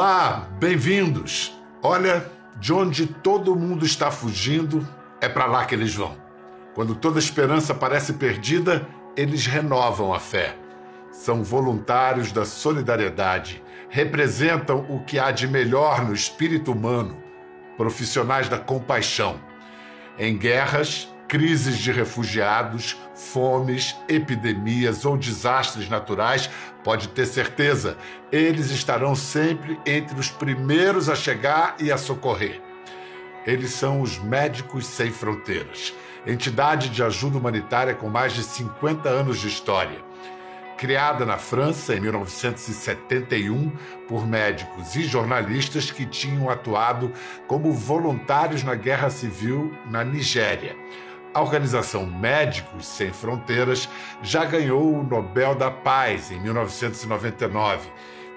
Olá, bem-vindos. Olha, de onde todo mundo está fugindo, é para lá que eles vão. Quando toda esperança parece perdida, eles renovam a fé. São voluntários da solidariedade, representam o que há de melhor no espírito humano, profissionais da compaixão. Em guerras, crises de refugiados, fomes, epidemias ou desastres naturais, pode ter certeza, eles estarão sempre entre os primeiros a chegar e a socorrer. Eles são os Médicos Sem Fronteiras, entidade de ajuda humanitária com mais de 50 anos de história. Criada na França em 1971 por médicos e jornalistas que tinham atuado como voluntários na Guerra Civil na Nigéria. A organização Médicos Sem Fronteiras já ganhou o Nobel da Paz em 1999,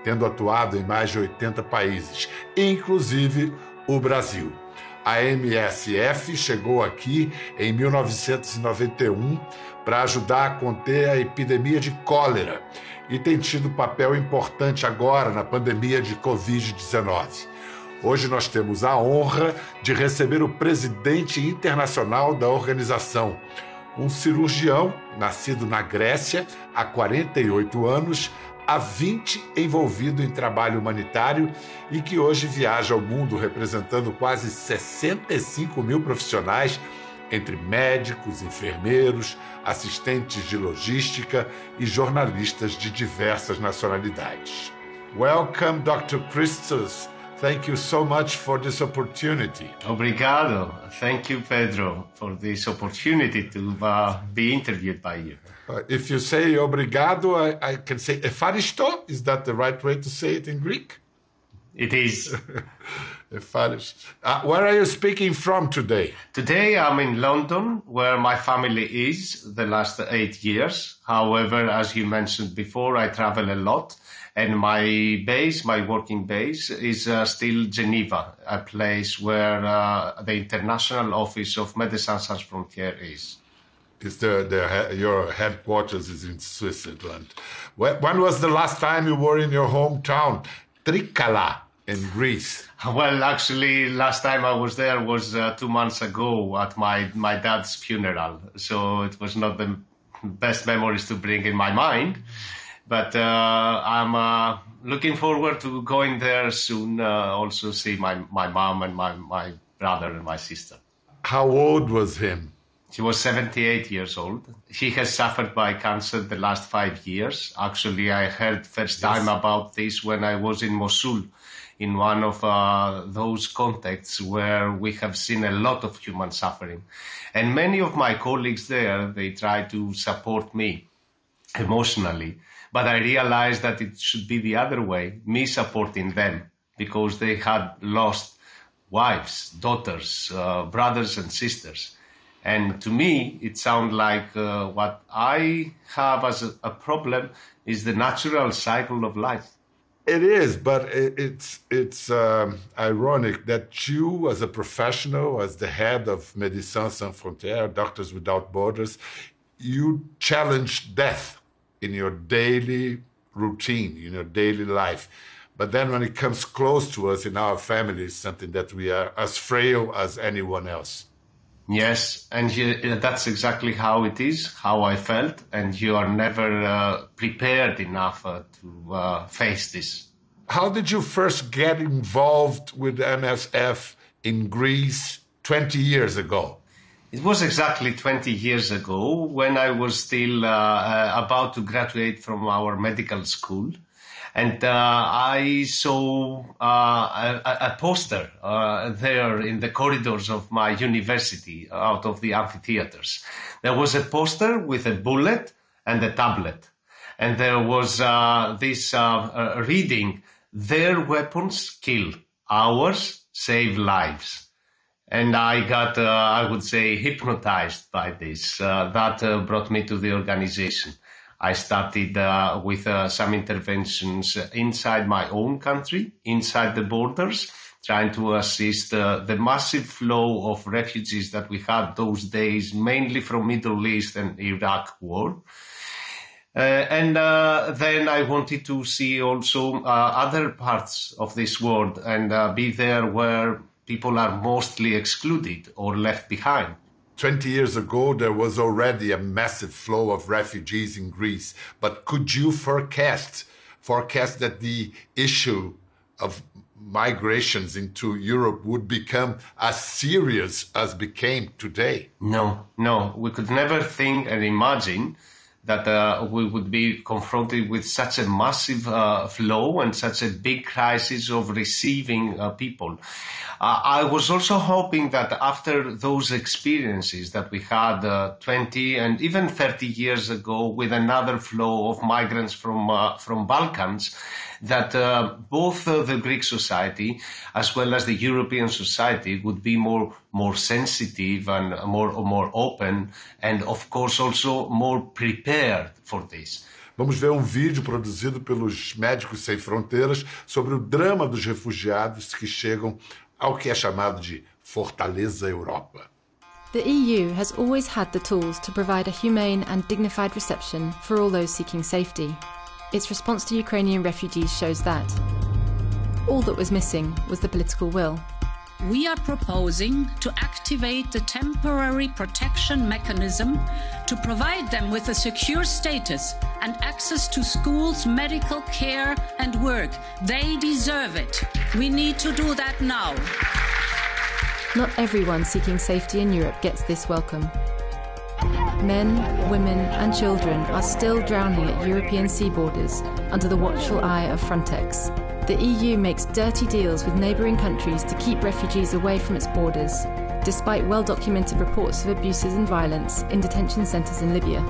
tendo atuado em mais de 80 países, inclusive o Brasil. A MSF chegou aqui em 1991 para ajudar a conter a epidemia de cólera e tem tido papel importante agora na pandemia de Covid-19. Hoje nós temos a honra de receber o presidente internacional da organização, um cirurgião nascido na Grécia há 48 anos, há 20 envolvido em trabalho humanitário e que hoje viaja ao mundo representando quase 65 mil profissionais, entre médicos, enfermeiros, assistentes de logística e jornalistas de diversas nacionalidades. Welcome, Dr. Christos. Thank you so much for this opportunity. Obrigado. Thank you, Pedro, for this opportunity to uh, be interviewed by you. Uh, if you say obrigado, I, I can say efaristo. Is that the right way to say it in Greek? It is. Uh, where are you speaking from today? Today I'm in London, where my family is the last eight years. However, as you mentioned before, I travel a lot and my base, my working base, is uh, still Geneva, a place where uh, the international office of Médecins Sans Frontières is. Is the, the your headquarters is in Switzerland? When was the last time you were in your hometown, Trikala, in Greece? Well, actually, last time I was there was uh, two months ago at my my dad's funeral, so it was not the best memories to bring in my mind. But uh, I'm uh, looking forward to going there soon. Uh, also see my my mom and my my brother and my sister. How old was him? He was 78 years old. He has suffered by cancer the last five years. Actually, I heard first time about this when I was in Mosul, in one of uh, those contexts where we have seen a lot of human suffering. And many of my colleagues there, they try to support me emotionally. But I realized that it should be the other way, me supporting them because they had lost wives, daughters, uh, brothers and sisters. And to me, it sounds like uh, what I have as a, a, problem is the natural cycle of life. It is, but it's it's um, ironic that you, as a professional, as the head of Médecins Sans Frontières, Doctors Without Borders, you challenge death in your daily routine, in your daily life. But then when it comes close to us in our families, something that we are as frail as anyone else. Yes, and you, that's exactly how it is, how I felt, and you are never uh, prepared enough uh, to uh, face this. How did you first get involved with MSF in Greece 20 years ago? It was exactly 20 years ago when I was still uh, uh, about to graduate from our medical school. And uh, I saw uh, a, a, poster uh, there in the corridors of my university out of the amphitheaters. There was a poster with a bullet and a tablet. And there was this reading, their weapons kill, ours save lives and I got, uh, I would say, hypnotized by this. Uh, that uh, brought me to the organization. I started uh, with uh, some interventions inside my own country, inside the borders, trying to assist uh, the massive flow of refugees that we had those days, mainly from Middle East and Iraq war. Uh, and uh, then I wanted to see also uh, other parts of this world and be there where people are mostly excluded or left behind. 20 years ago, there was already a massive flow of refugees in Greece. But could you forecast, forecast that the issue of migrations into Europe would become as serious as became today? No, no. We could never think and imagine that uh, we would be confronted with such a massive uh, flow and such a big crisis of receiving uh, people. Uh, I was also hoping that after those experiences that we had uh, 20 and even 30 years ago with another flow of migrants from uh, from Balkans, that uh, both uh, the Greek society as well as the European society would be more more sensitive and more more open and of course also more prepared for this. Vamos ver um vídeo produzido pelos Médicos Sem Fronteiras sobre o drama dos refugiados que chegam ao que é chamado de Fortaleza Europa. The EU has always had the tools to provide a humane and dignified reception for all those seeking safety. Its response to Ukrainian refugees shows that. All that was missing was the political will. We are proposing to activate the temporary protection mechanism to provide them with a secure status and access to schools, medical care, and work. They deserve it. We need to do that now. Not everyone seeking safety in Europe gets this welcome. Men, women, and children are still drowning at European sea borders under the watchful eye of Frontex. The EU makes dirty deals with neighbouring countries to keep refugees away from its borders, despite well documented reports of abuses and violence in detention centres in Libya.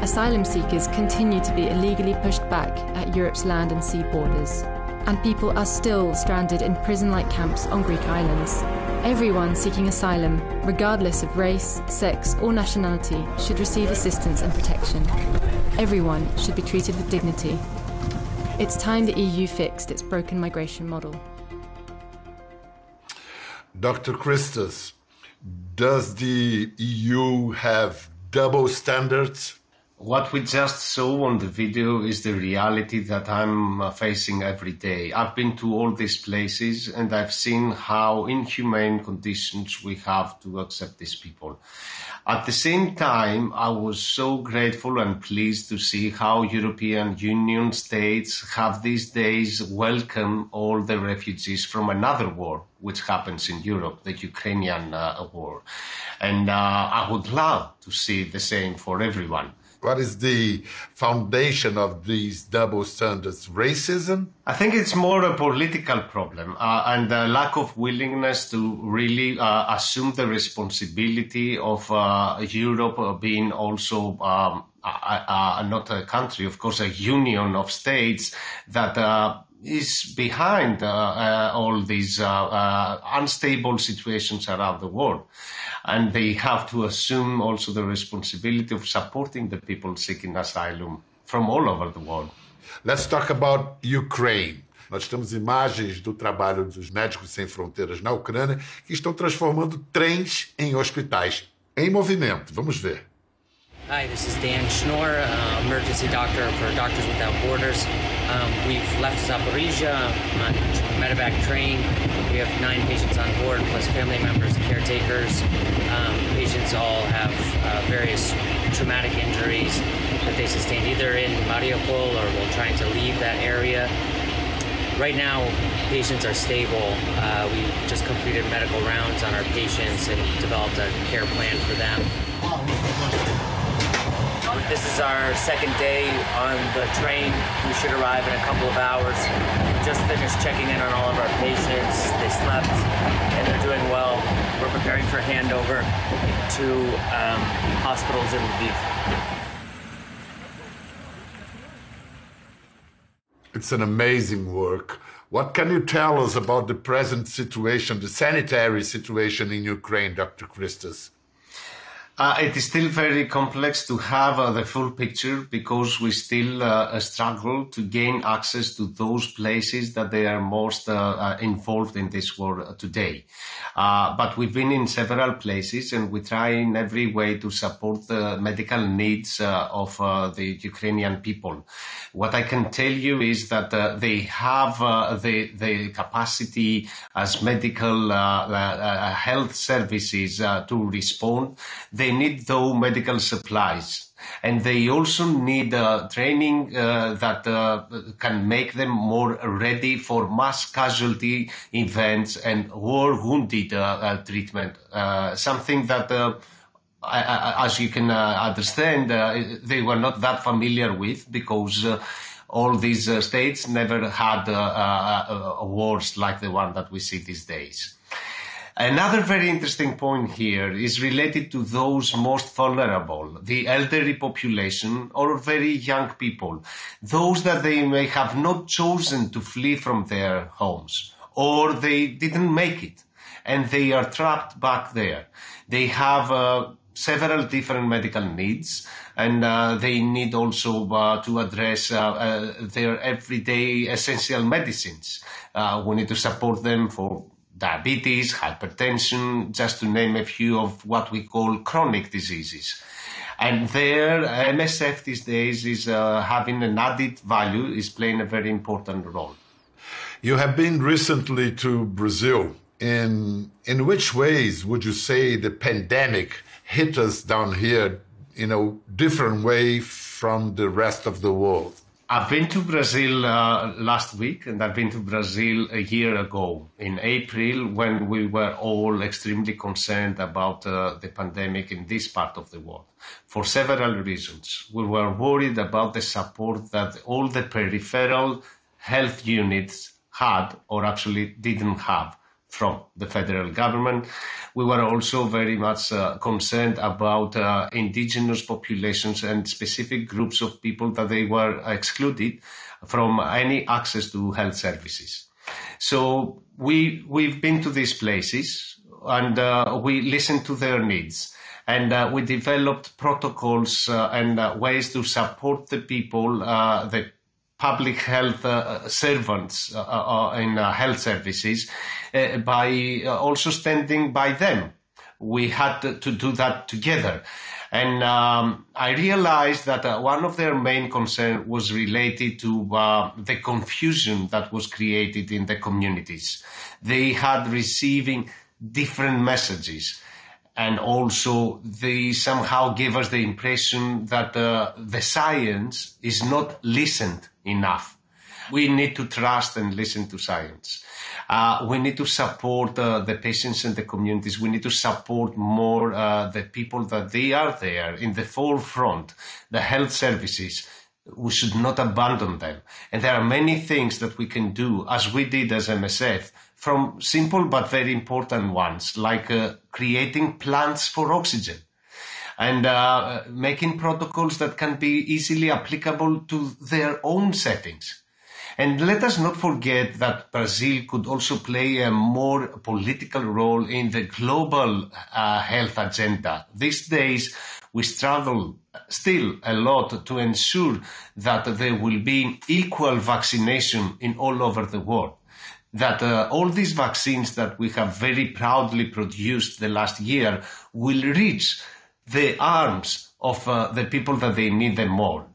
Asylum seekers continue to be illegally pushed back at Europe's land and sea borders, and people are still stranded in prison like camps on Greek islands. Everyone seeking asylum, regardless of race, sex, or nationality, should receive assistance and protection. Everyone should be treated with dignity. It's time the EU fixed its broken migration model. Dr. Christos, does the EU have double standards? What we just saw on the video is the reality that I'm uh, facing every day. I've been to all these places and I've seen how inhumane conditions we have to accept these people. At the same time, I was so grateful and pleased to see how European Union states have these days welcomed all the refugees from another war, which happens in Europe, the Ukrainian uh, war. And uh, I would love to see the same for everyone. What is the foundation of these double standards? Racism? I think it's more a political problem uh, and a lack of willingness to really uh, assume the responsibility of uh, Europe being also um, not a country, of course, a union of states that uh, is behind uh, uh, all these uh, unstable situations around the world. And they have to assume also the responsibility of supporting the people seeking asylum from all over the world. Let's talk about Ukraine. Nós temos imagens do trabalho dos Médicos Sem Fronteiras na Ucrânia que estão transformando trens em hospitais em movimento. Vamos ver. Hi, this is Dan Schnorr, uh, emergency doctor for Doctors Without Borders. Um, we've left Zaporizhia on a medevac train. We have nine patients on board, plus family members, caretakers. Um, patients all have uh, various traumatic injuries that they sustained either in Mariupol or while trying to leave that area. Right now, patients are stable. Uh, we just completed medical rounds on our patients and developed a care plan for them. This is our second day on the train. We should arrive in a couple of hours. Just finished checking in on all of our patients. They slept and they're doing well. We're preparing for handover to um, hospitals in Lviv. It's an amazing work. What can you tell us about the present situation, the sanitary situation in Ukraine, Dr. Christos? Uh, it is still very complex to have uh, the full picture because we still uh, struggle to gain access to those places that they are most uh, uh, involved in this war today. Uh, but we've been in several places and we try in every way to support the medical needs of the Ukrainian people. What I can tell you is that they have the, the capacity as medical health services to respond. They need though medical supplies and they also need uh, training uh, that uh, can make them more ready for mass casualty events and war wounded uh, uh, treatment. Uh, something that, as you can understand, they were not that familiar with because all these states never had wars like the one that we see these days. Another very interesting point here is related to those most vulnerable, the elderly population or very young people, those that they may have not chosen to flee from their homes or they didn't make it and they are trapped back there. They have uh, several different medical needs and uh, they need also uh, to address uh, uh their everyday essential medicines. Uh, we need to support them for diabetes, hypertension, just to name a few of what we call chronic diseases. And there, MSF these days is uh, having an added value, is playing a very important role. You have been recently to Brazil. In, in which ways would you say the pandemic hit us down here in a different way from the rest of the world? I've been to Brazil uh, last week, and I've been to Brazil a year ago in April when we were all extremely concerned about uh, the pandemic in this part of the world for several reasons. We were worried about the support that all the peripheral health units had or actually didn't have from the federal government. We were also very much uh, concerned about uh, indigenous populations and specific groups of people that they were excluded from any access to health services. So we we've been to these places and uh, we listened to their needs and uh, we developed protocols uh, and uh, ways to support the people, the public health uh, servants uh, uh, in health services by also standing by them. We had to, do that together. And um, I realized that uh, one of their main concerns was related to uh, the confusion that was created in the communities. They had receiving different messages and also they somehow give us the impression that uh, the science is not listened enough. We need to trust and listen to science. Uh, we need to support uh, the patients and the communities. We need to support more uh, the people that they are there in the forefront, the health services. We should not abandon them. And there are many things that we can do, as we did as MSF, from simple but very important ones, like uh, creating plants for oxygen and uh, making protocols that can be easily applicable to their own settings. And let us not forget that Brazil could also play a more political role in the global uh, health agenda. These days, we struggle still a lot to ensure that there will be equal vaccination in all over the world that uh, all these vaccines that we have very proudly produced the last year will reach the arms of uh, the people that they need them more.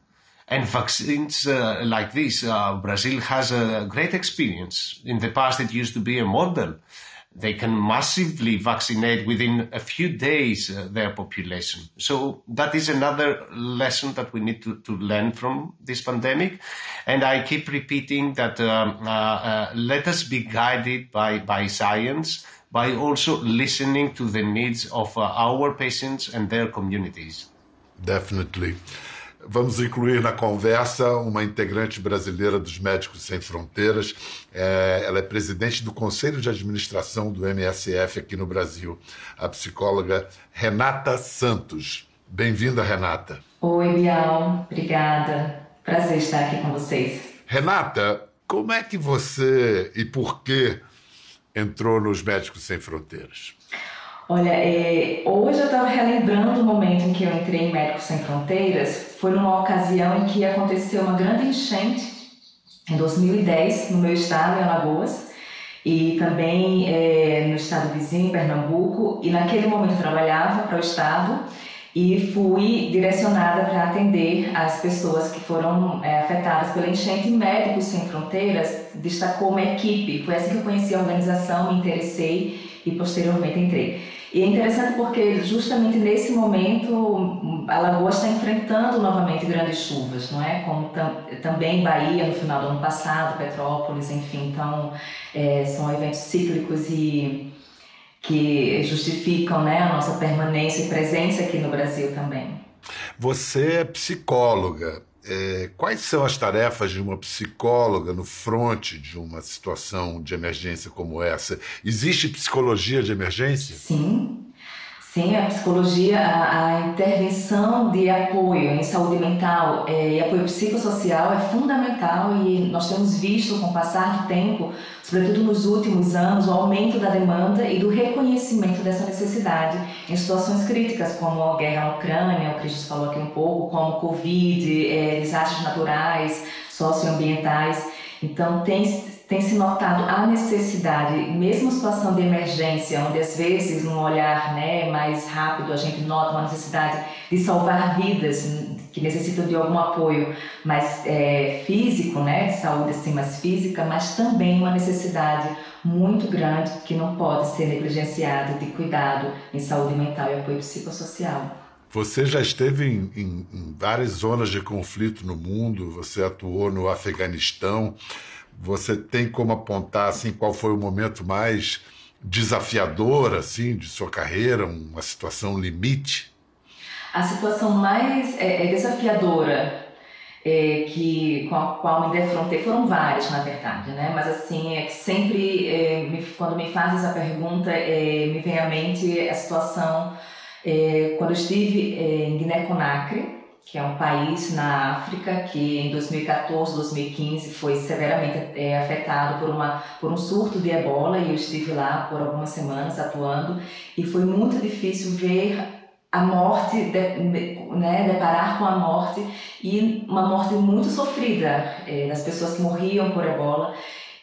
And vaccines uh, like this, uh, Brazil has a great experience. In the past, it used to be a model they can massively vaccinate within a few days uh, their population. So that is another lesson that we need to, to learn from this pandemic. And I keep repeating that um, uh, uh, let us be guided by, by science, by also listening to the needs of uh, our patients and their communities. Definitely. Vamos incluir na conversa uma integrante brasileira dos Médicos Sem Fronteiras. É, ela é presidente do Conselho de Administração do MSF aqui no Brasil, a psicóloga Renata Santos. Bem-vinda, Renata. Oi, Bial. Obrigada. Prazer estar aqui com vocês. Renata, como é que você e por que entrou nos Médicos Sem Fronteiras? Olha, é, hoje eu estava relembrando o momento em que eu entrei em Médicos Sem Fronteiras. Foi numa ocasião em que aconteceu uma grande enchente, em 2010, no meu estado, em Alagoas, e também é, no estado vizinho, Pernambuco. E naquele momento eu trabalhava para o estado e fui direcionada para atender as pessoas que foram é, afetadas pela enchente. Médicos Sem Fronteiras destacou uma equipe. Foi assim que eu conheci a organização, me interessei e posteriormente entrei. E é interessante porque justamente nesse momento a Lagoa está enfrentando novamente grandes chuvas, não é? Como tam, também Bahia no final do ano passado, Petrópolis, enfim. Então é, são eventos cíclicos e que justificam né, a nossa permanência e presença aqui no Brasil também. Você é psicóloga. É, quais são as tarefas de uma psicóloga no fronte de uma situação de emergência como essa? Existe psicologia de emergência? Sim, Sim, a psicologia, a, a, intervenção de apoio em saúde mental é, e apoio psicossocial é fundamental e nós temos visto com o passar do tempo, sobretudo nos últimos anos, o aumento da demanda e do reconhecimento dessa necessidade em situações críticas, como a guerra na Ucrânia, o Cristo falou aqui um pouco, como Covid, é, desastres naturais, socioambientais. Então, tem tem se notado a necessidade, mesmo situação de emergência, onde às vezes num olhar né, mais rápido a gente nota uma necessidade de salvar vidas que necessitam de algum apoio mais é, físico, né, de saúde assim mais física, mas também uma necessidade muito grande que não pode ser negligenciada de cuidado em saúde mental e apoio psicossocial. Você já esteve em, em, em várias zonas de conflito no mundo, você atuou no Afeganistão. Você tem como apontar assim qual foi o momento mais desafiador assim de sua carreira, uma situação limite? A situação mais é, é desafiadora é, que com a qual me defrontei foram várias, na verdade, né? Mas assim é que sempre é, me, quando me fazes a pergunta é, me vem à mente a situação é, quando eu estive é, em Guiné-Conakry que é um país na África que em 2014, 2015 foi severamente é, afetado por, uma, por um surto de ebola e eu estive lá por algumas semanas atuando. E foi muito difícil ver a morte, de, né, deparar com a morte e uma morte muito sofrida é, das pessoas que morriam por ebola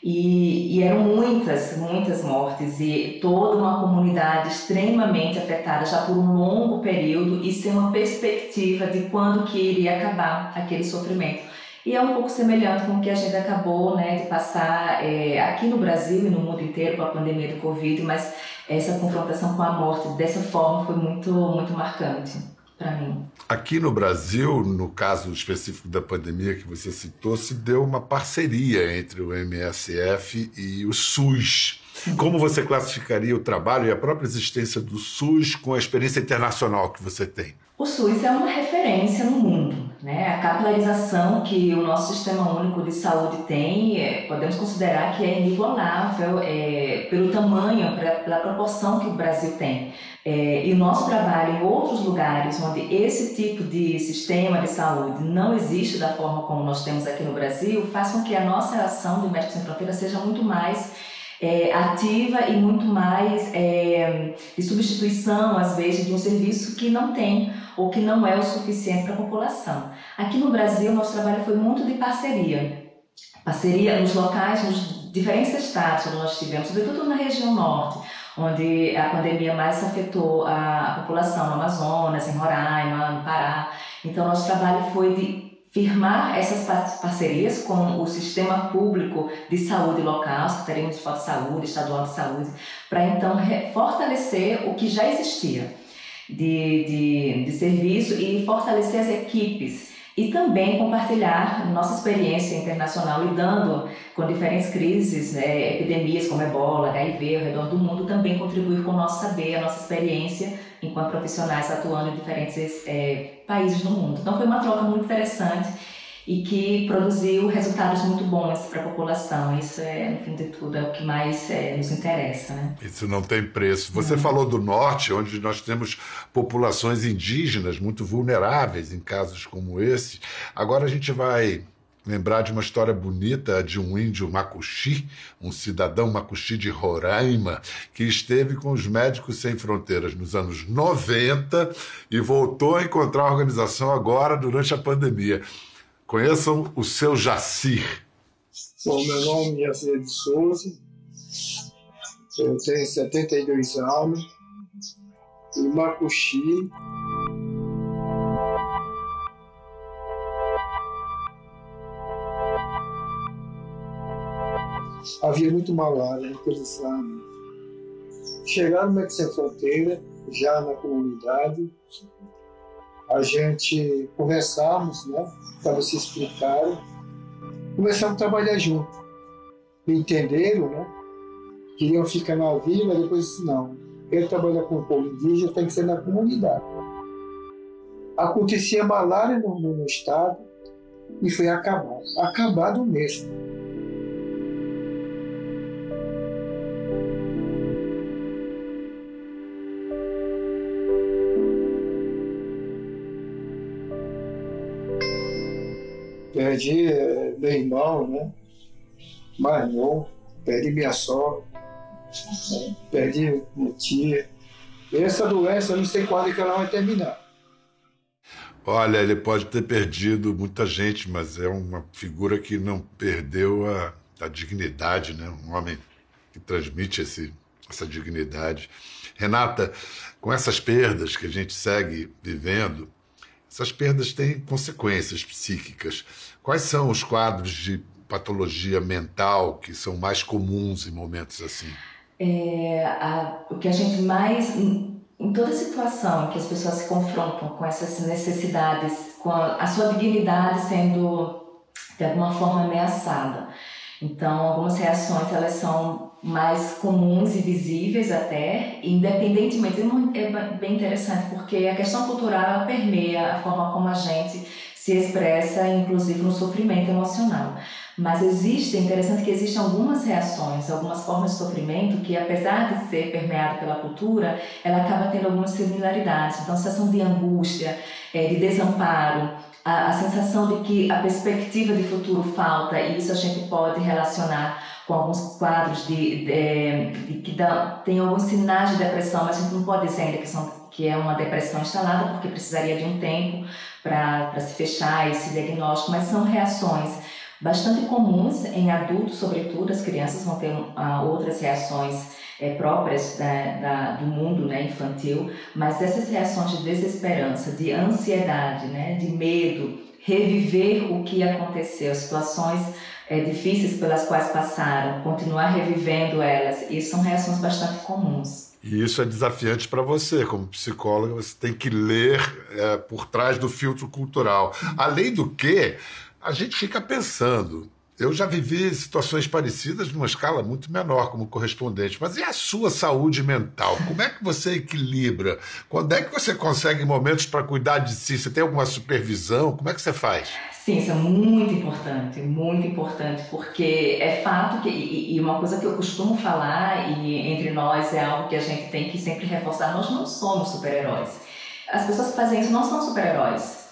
e, e, eram muitas, muitas mortes e toda uma comunidade extremamente afetada já por um longo período e sem uma perspectiva de quando que iria acabar aquele sofrimento. E é um pouco semelhante com o que a gente acabou né, de passar é, aqui no Brasil e no mundo inteiro com a pandemia do Covid, mas essa confrontação com a morte dessa forma foi muito, muito marcante para mim. Aqui no Brasil, no caso específico da pandemia que você citou, se deu uma parceria entre o MSF e o SUS. Como você classificaria o trabalho e a própria existência do SUS com a experiência internacional que você tem? O SUS é uma referência no mundo. Né? A capilarização que o nosso Sistema Único de Saúde tem, é, podemos considerar que é inigualável é, pelo tamanho, pra, pela proporção que o Brasil tem. É, e o nosso trabalho em outros lugares onde esse tipo de sistema de saúde não existe da forma como nós temos aqui no Brasil, faz com que a nossa ação do Médicos Sem Fronteiras seja muito mais é, ativa e muito mais é, de substituição, às vezes, de um serviço que não tem ou que não é o suficiente para a população. Aqui no Brasil, nosso trabalho foi muito de parceria. Parceria nos locais, nos diferentes estados onde nós estivemos, sobretudo na região norte, onde a pandemia mais afetou a população, no Amazonas, em Roraima, no Pará. Então, nosso trabalho foi de firmar essas parcerias com o sistema público de saúde local, Secretaria Municipal de Saúde, Estadual de Saúde, para então fortalecer o que já existia de, de, de serviço e fortalecer as equipes e também compartilhar nossa experiência internacional lidando com diferentes crises, né, epidemias como ebola, HIV ao redor do mundo, também contribuir com o nosso saber, a nossa experiência enquanto profissionais atuando em diferentes é, países do mundo. Então foi uma troca muito interessante e que produziu resultados muito bons para a população. Isso é, no fim de tudo, é o que mais é, nos interessa. Né? Isso não tem preço. Você falou do norte, onde nós temos populações indígenas muito vulneráveis em casos como esse. Agora a gente vai lembrar de uma história bonita de um índio Macuxi, um cidadão Macuxi de Roraima, que esteve com os Médicos Sem Fronteiras nos anos 90 e voltou a encontrar a organização agora durante a pandemia. Conheçam o seu Jacir. Bom, meu nome é Jacir de Souza, eu tenho 72 anos, e Macuxi havia muito malária, coisa sabe. Chegaram no Médicos Sem Fronteira, já na comunidade, a gente conversamos, né, para se explicar, começamos a trabalhar junto. Entenderam, né? Queriam ficar na vila, depois disse, não, quero trabalhar com o povo indígena, tem que ser na comunidade. Acontecia malária no, no estado e foi acabado, acabado mesmo. Perdi eh, meu irmão, né? Mais novo, perdi minha sogra, perdi minha tia. Essa doença, eu não sei quando é que ela vai terminar. Olha, ele pode ter perdido muita gente, mas é uma figura que não perdeu a, a dignidade, né? Um homem que transmite esse, essa dignidade. Renata, com essas perdas que a gente segue vivendo, essas perdas têm consequências psíquicas. Quais são os quadros de patologia mental que são mais comuns em momentos assim? É, a, o que a gente mais. Em, toda situação em que as pessoas se confrontam com essas necessidades, com a, a sua dignidade sendo de alguma forma ameaçada. Então, algumas reações elas são mais comuns e visíveis até, independentemente, é bem interessante porque a questão cultural permeia a forma como a gente se expressa, inclusive no sofrimento emocional. Mas existe, é interessante que existem algumas reações, algumas formas de sofrimento que, apesar de ser permeado pela cultura, ela acaba tendo algumas similaridades. Então, sensação de angústia, é, de desamparo, a, a sensação de que a perspectiva de futuro falta, e isso a gente pode relacionar com alguns quadros de, de, de que dá, tem alguns sinais de depressão, mas a gente não pode dizer ainda que, são, que é uma depressão instalada, porque precisaria de um tempo para se fechar esse diagnóstico, mas são reações bastante comuns em adultos, sobretudo, as crianças vão ter uh, outras reações é, próprias da, da, do mundo né, infantil, mas essas reações de desesperança, de ansiedade, né, de medo, reviver o que aconteceu, situações é, difíceis pelas quais passaram, continuar revivendo elas, isso são reações bastante comuns. E isso é desafiante para você, como psicóloga, você tem que ler é, por trás do filtro cultural. Além do que, a gente fica pensando, eu já vivi situações parecidas numa escala muito menor como correspondente, mas e a sua saúde mental? Como é que você equilibra? Quando é que você consegue momentos para cuidar de si? Você tem alguma supervisão? Como é que você faz? Sim, isso é muito importante, muito importante, porque é fato que, e, uma coisa que eu costumo falar, e entre nós é algo que a gente tem que sempre reforçar: nós não somos super-heróis. As pessoas que fazem isso não são super-heróis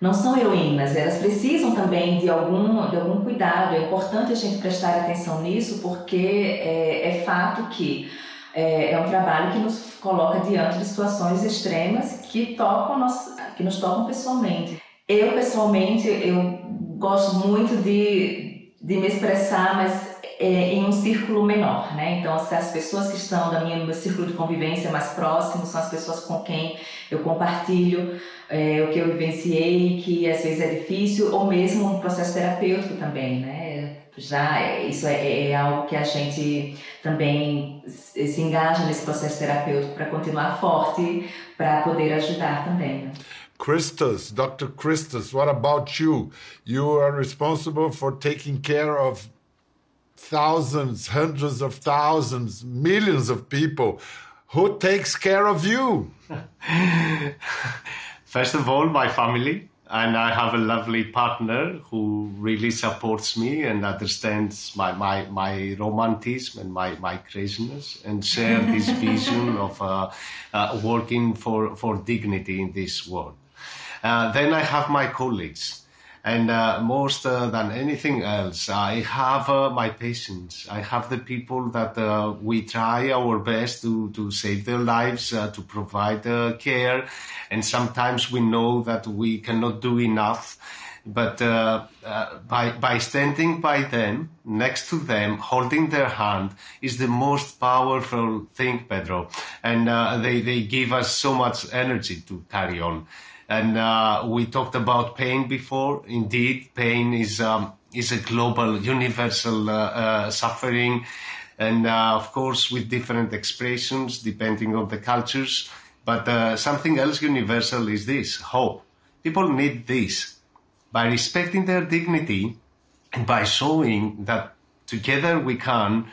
não são heroínas, elas precisam também de algum, de algum cuidado. É importante a gente prestar atenção nisso, porque é, é fato que é, é, um trabalho que nos coloca diante de situações extremas que tocam nós, que nos tocam pessoalmente. Eu pessoalmente eu gosto muito de, de me expressar, mas é, em um círculo menor, né? Então, as pessoas que estão da minha meu círculo de convivência mais próximo são as pessoas com quem eu compartilho é, o que eu vivenciei, que às vezes é difícil, ou mesmo um processo terapêutico também, né? Já é, isso é, é algo que a gente também se engaja nesse processo terapêutico para continuar forte, para poder ajudar também. Né? Christus, Dr. Christus, what about you? You are responsible for taking care of thousands, hundreds of thousands, millions of people. Who takes care of you? First of all, my family. And I have a lovely partner who really supports me and understands my, my, my romanticism and my, my craziness and share this vision of uh, uh, working for, for dignity in this world. Uh, then I have my colleagues And uh, most uh, than anything else, I have uh, my patients. I have the people that uh, we try our best to, to save their lives, uh, to provide uh, care. And sometimes we know that we cannot do enough. But by, by standing by them, next to them, holding their hand, is the most powerful thing, Pedro. And they, they give us so much energy to carry on. And uh, we talked about pain before. Indeed, pain is um, is a global, universal uh, uh, suffering, and uh, of course with different expressions depending on the cultures. But uh, something else universal is this: hope. People need this. By respecting their dignity and by showing that together we can,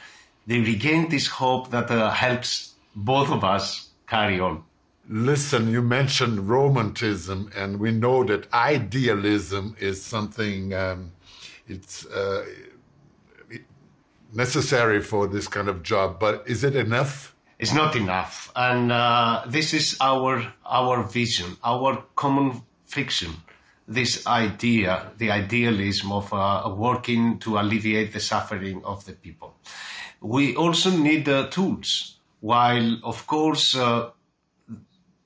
they regain this hope that uh, helps both of us carry on. Listen, you mentioned romanticism, and we know that idealism is something um, it's uh, necessary for this kind of job. But is it enough? It's not enough, and uh, this is our our vision, our common fiction. This idea, the idealism of uh, working to alleviate the suffering of the people. We also need uh, tools. While, of course, uh,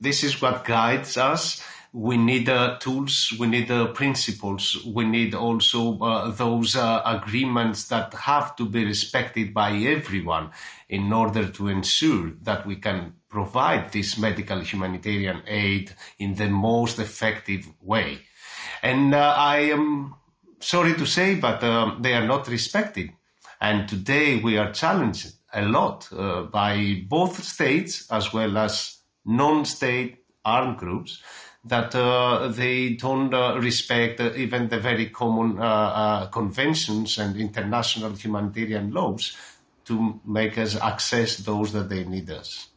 this is what guides us. We need uh, tools, we need uh, principles, we need also uh, those uh, agreements that have to be respected by everyone in order to ensure that we can provide this medical humanitarian aid in the most effective way. And uh, I am sorry to say, but um, they are not respected. And today we are challenged a lot uh, by both states as well as non-state armed groups that uh, they don't uh, respect uh, even the very common uh, uh, conventions and international humanitarian laws to make us access those that they need us.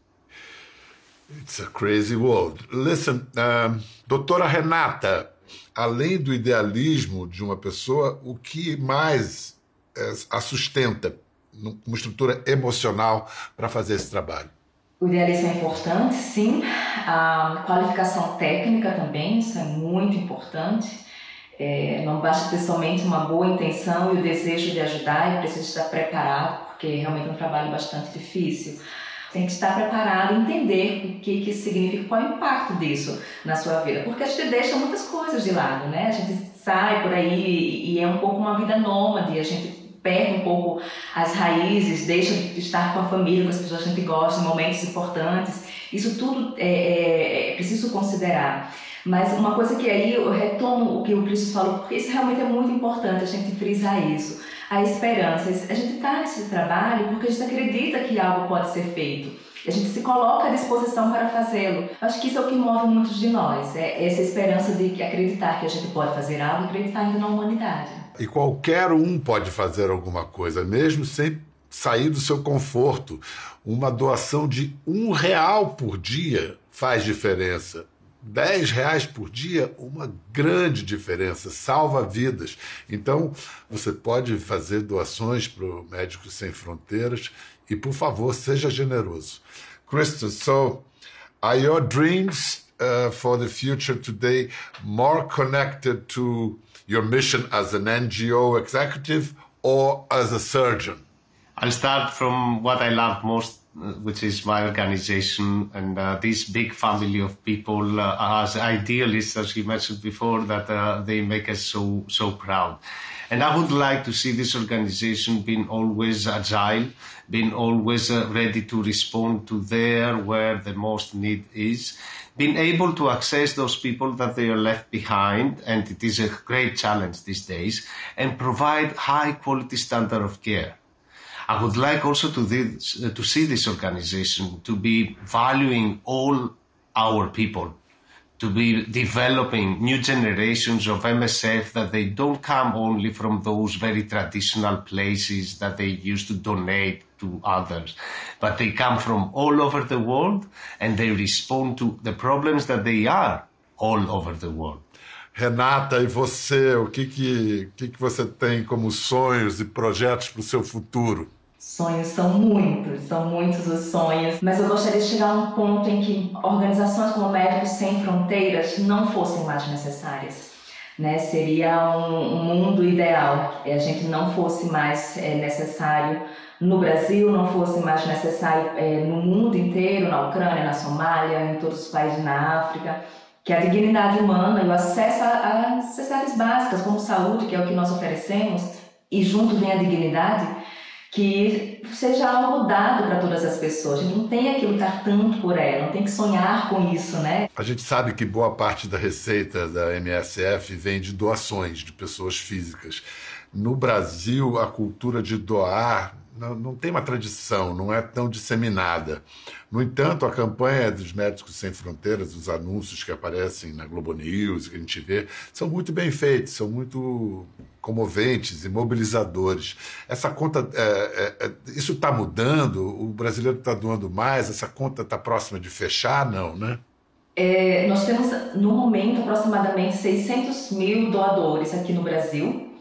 It's a crazy world. Listen, um, doutora Renata, além do idealismo de uma pessoa, o que mais é, a sustenta uma estrutura emocional para fazer esse trabalho? O idealismo é importante, sim. A qualificação técnica também, isso é muito importante. É, não basta ter somente uma boa intenção e o desejo de ajudar, e precisa estar preparado, porque realmente é um trabalho bastante difícil. Tem que estar preparado, entender o que, que significa, qual é o impacto disso na sua vida. Porque a gente deixa muitas coisas de lado, né? A gente sai por aí e é um pouco uma vida nômade, a gente perde um pouco as raízes, deixa de estar com a família, com as pessoas que a gente gosta, momentos importantes. Isso tudo é, é, é preciso considerar. Mas uma coisa que aí eu retomo o que o Cristo falou, porque isso realmente é muito importante a gente frisar isso. A esperança. A gente está nesse trabalho porque a gente acredita que algo pode ser feito. A gente se coloca à disposição para fazê-lo. Acho que isso é o que move muitos de nós, é essa esperança de acreditar que a gente pode fazer algo e acreditar ainda na humanidade. E qualquer um pode fazer alguma coisa, mesmo sem sair do seu conforto. Uma doação de um real por dia faz diferença. Dez reais por dia, uma grande diferença, salva vidas. Então, você pode fazer doações para o Médicos Sem Fronteiras e, por favor, seja generoso. Kristen, so are your dreams uh, for the future today more connected to your mission as an NGO executive or as a surgeon? I'll start from what I love most, which is my organization and uh, this big family of people uh, as idealists, as you mentioned before, that uh, they make us so so proud. And I would like to see this organization being always agile, being always uh, ready to respond to there where the most need is being able to access those people that they are left behind, and it is a great challenge these days, and provide high quality standard of care. I would like also to, this, to see this organization to be valuing all our people, to be developing new generations of MSF that they don't come only from those very traditional places that they used to donate to others, but they come from all over the world and they respond to the problems that they are all over the world. Renata, e você, o que que, que, que você tem como sonhos e projetos para o seu futuro? Sonhos são muitos, são muitos os sonhos, mas eu gostaria de chegar a um ponto em que organizações como Médicos Sem Fronteiras não fossem mais necessárias. Né? Seria um, um mundo ideal que a gente não fosse mais é, necessário no Brasil, não fosse mais necessário é, no mundo inteiro, na Ucrânia, na Somália, em todos os países na África, que a dignidade humana e o acesso às necessidades básicas, como saúde, que é o que nós oferecemos, e junto vem a dignidade, que seja algo dado para todas as pessoas. A gente não tem que lutar tanto por ela, não tem que sonhar com isso, né? A gente sabe que boa parte da receita da MSF vem de doações de pessoas físicas. No Brasil, a cultura de doar não, não, tem uma tradição, não é tão disseminada. No entanto, a campanha dos Médicos Sem Fronteiras, os anúncios que aparecem na Globo News, que a gente vê, são muito bem feitos, são muito comoventes e mobilizadores. Essa conta, é, é, é isso está mudando? O brasileiro está doando mais? Essa conta está próxima de fechar? Não, né? É, nós temos, no momento, aproximadamente 600 mil doadores aqui no Brasil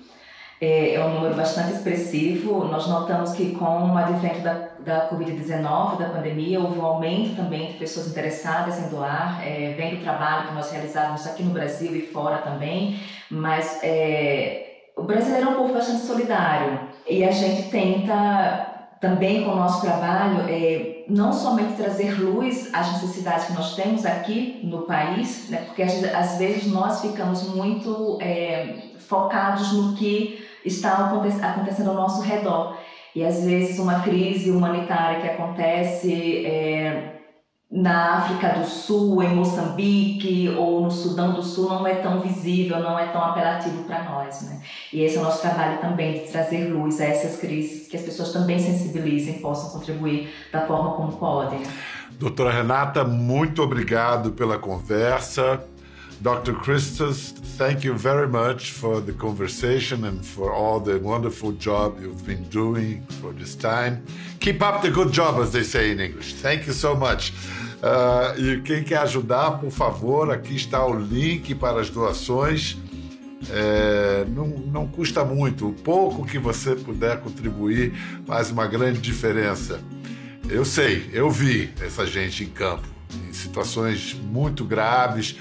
é, é um número bastante expressivo. Nós notamos que com o advento da, da Covid-19, da pandemia, houve um aumento também de pessoas interessadas em doar, é, vem do trabalho que nós realizávamos aqui no Brasil e fora também, mas é, o brasileiro é um povo bastante solidário e a gente tenta também com o nosso trabalho é, não somente trazer luz às necessidades que nós temos aqui no país, né, porque às vezes nós ficamos muito é, focados no que está acontecendo ao nosso redor. E às vezes uma crise humanitária que acontece é, na África do Sul, em Moçambique ou no Sudão do Sul não é tão visível, não é tão apelativo para nós. Né? E esse é o nosso trabalho também, de trazer luz a essas crises, que as pessoas também sensibilizem, possam contribuir da forma como podem. Doutora Renata, muito obrigado pela conversa. Dr. Christos, thank you very much for the conversation and for all the wonderful job you've been doing for this time. Keep up the good job, as they say in English. Thank you so much. Uh, e quem quer ajudar, por favor, aqui está o link para as doações. É, não, não custa muito. O pouco que você puder contribuir faz uma grande diferença. Eu sei, eu vi essa gente em campo, em situações muito graves,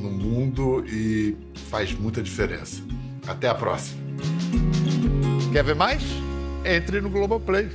no mundo e faz muita diferença. Até a próxima. Quer ver mais? Entre no Globoplay.